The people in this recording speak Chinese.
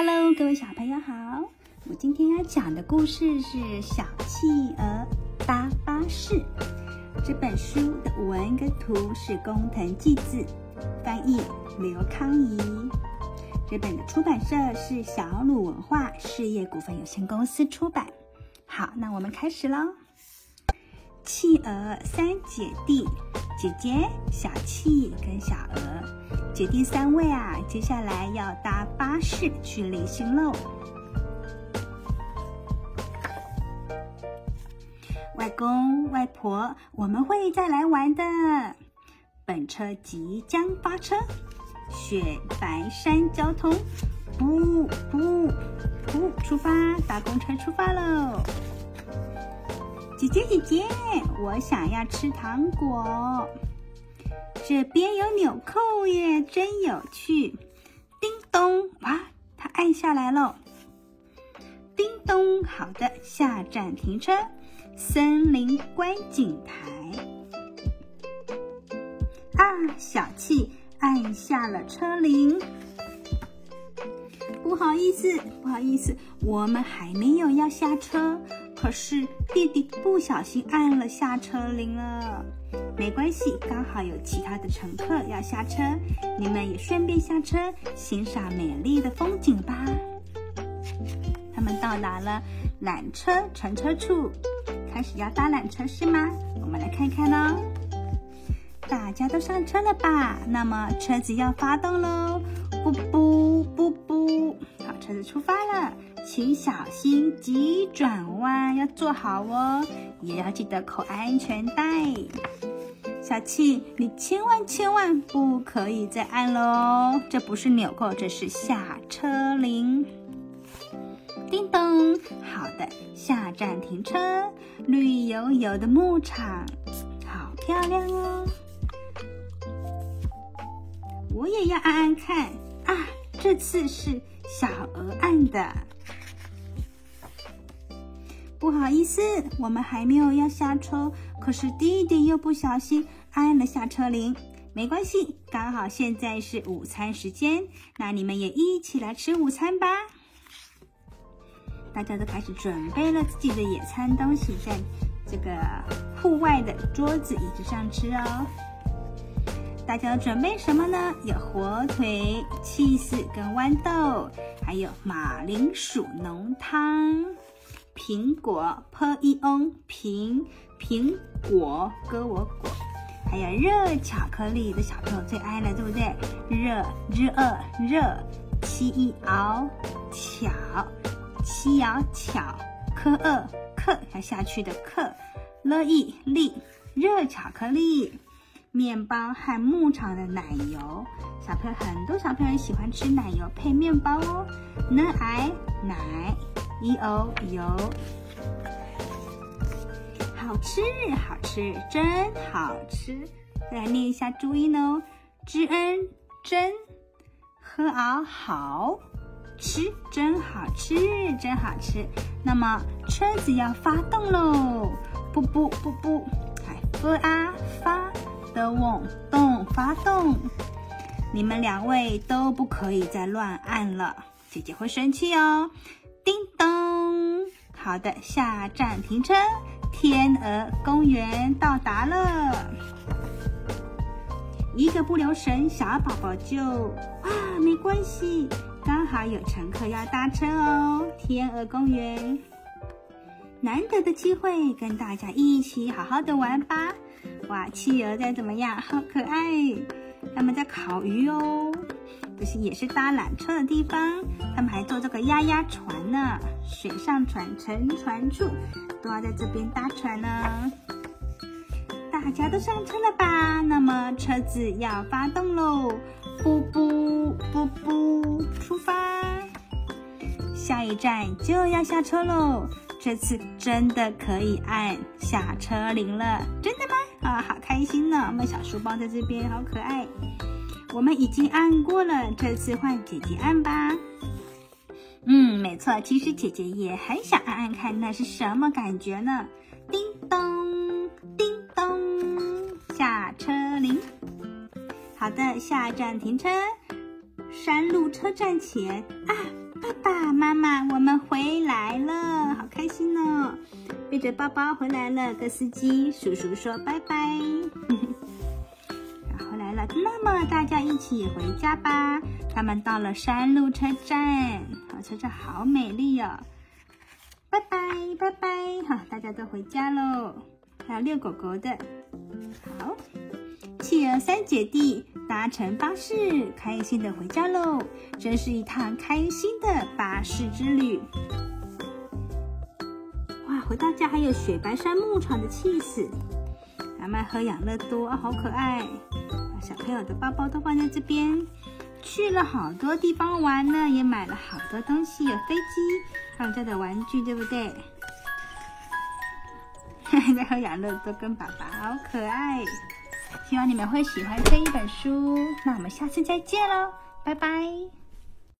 Hello，各位小朋友好。我今天要讲的故事是《小企鹅搭巴士》。这本书的文跟图是工藤纪子，翻译刘康怡。这本的出版社是小鲁文化事业股份有限公司出版。好，那我们开始喽。企鹅三姐弟，姐姐小企跟小鹅，姐弟三位啊，接下来要搭巴士去旅行喽。外公外婆，我们会再来玩的。本车即将发车，雪白山交通，噗噗噗，出发，搭公车出发喽。姐姐姐姐，我想要吃糖果。这边有纽扣耶，真有趣。叮咚，哇，它按下来了。叮咚，好的，下站停车。森林观景台。啊，小气按下了车铃。不好意思，不好意思，我们还没有要下车。可是弟弟不小心按了下车铃了，没关系，刚好有其他的乘客要下车，你们也顺便下车欣赏美丽的风景吧。他们到达了缆车乘车处，开始要搭缆车是吗？我们来看看哦。大家都上车了吧？那么车子要发动喽！不不不不，好，车子出发了。请小心急转弯，要坐好哦，也要记得扣安全带。小气，你千万千万不可以再按喽，这不是纽扣，这是下车铃。叮咚，好的，下站停车，绿油油的牧场，好漂亮哦。我也要按按看啊，这次是小鹅按的。不好意思，我们还没有要下车，可是弟弟又不小心按了下车铃。没关系，刚好现在是午餐时间，那你们也一起来吃午餐吧。大家都开始准备了自己的野餐东西，在这个户外的桌子椅子上吃哦。大家准备什么呢？有火腿、起司跟豌豆，还有马铃薯浓汤。苹果 p i on，苹苹果歌我果，还有热巧克力的小朋友最爱了，对不对？热日二热七一熬巧七摇巧科二克要下去的克乐意力热巧克力面包和牧场的奶油，小朋友很多小朋友喜欢吃奶油配面包哦，呢爱奶，e o 油，好吃好吃真好吃！再来念一下注音哦，知恩真，喝熬好吃真好吃真好吃。那么车子要发动喽，不不不不，来发啊发。的往动发动，你们两位都不可以再乱按了，姐姐会生气哦。叮咚，好的，下站停车，天鹅公园到达了。一个不留神，小宝宝就啊，没关系，刚好有乘客要搭车哦。天鹅公园，难得的机会，跟大家一起好好的玩吧。哇，企鹅在怎么样？好可爱，他们在烤鱼哦。这是也是搭缆车的地方，他们还坐这个鸭鸭船呢，水上船沉船处都要在这边搭船呢。大家都上车了吧？那么车子要发动喽！噗噗噗噗，出发！下一站就要下车喽，这次真的可以按下车铃了，真的吗？啊，好开心呢！我们小书包在这边，好可爱。我们已经按过了，这次换姐姐按吧。嗯，没错，其实姐姐也很想按按看，那是什么感觉呢？叮咚，叮咚，下车铃。好的，下站停车，山路车站前啊，爸爸妈妈，我们回来了，好开心哦！背着包包回来了，跟司机叔叔说拜拜。然后来了，那么大家一起回家吧。他们到了山路车站，好，车站好美丽哦。拜拜拜拜，好，大家都回家喽。还有遛狗狗的，好，企鹅三姐弟搭乘巴士，开心的回家喽。真是一趟开心的巴士之旅。回到家还有雪白山牧场的起司，慢慢喝养乐多，好可爱。把小朋友的包包都放在这边，去了好多地方玩呢，也买了好多东西，有飞机，还有这的玩具，对不对？在喝养乐多跟爸爸，好可爱！希望你们会喜欢这一本书。那我们下次再见喽，拜拜。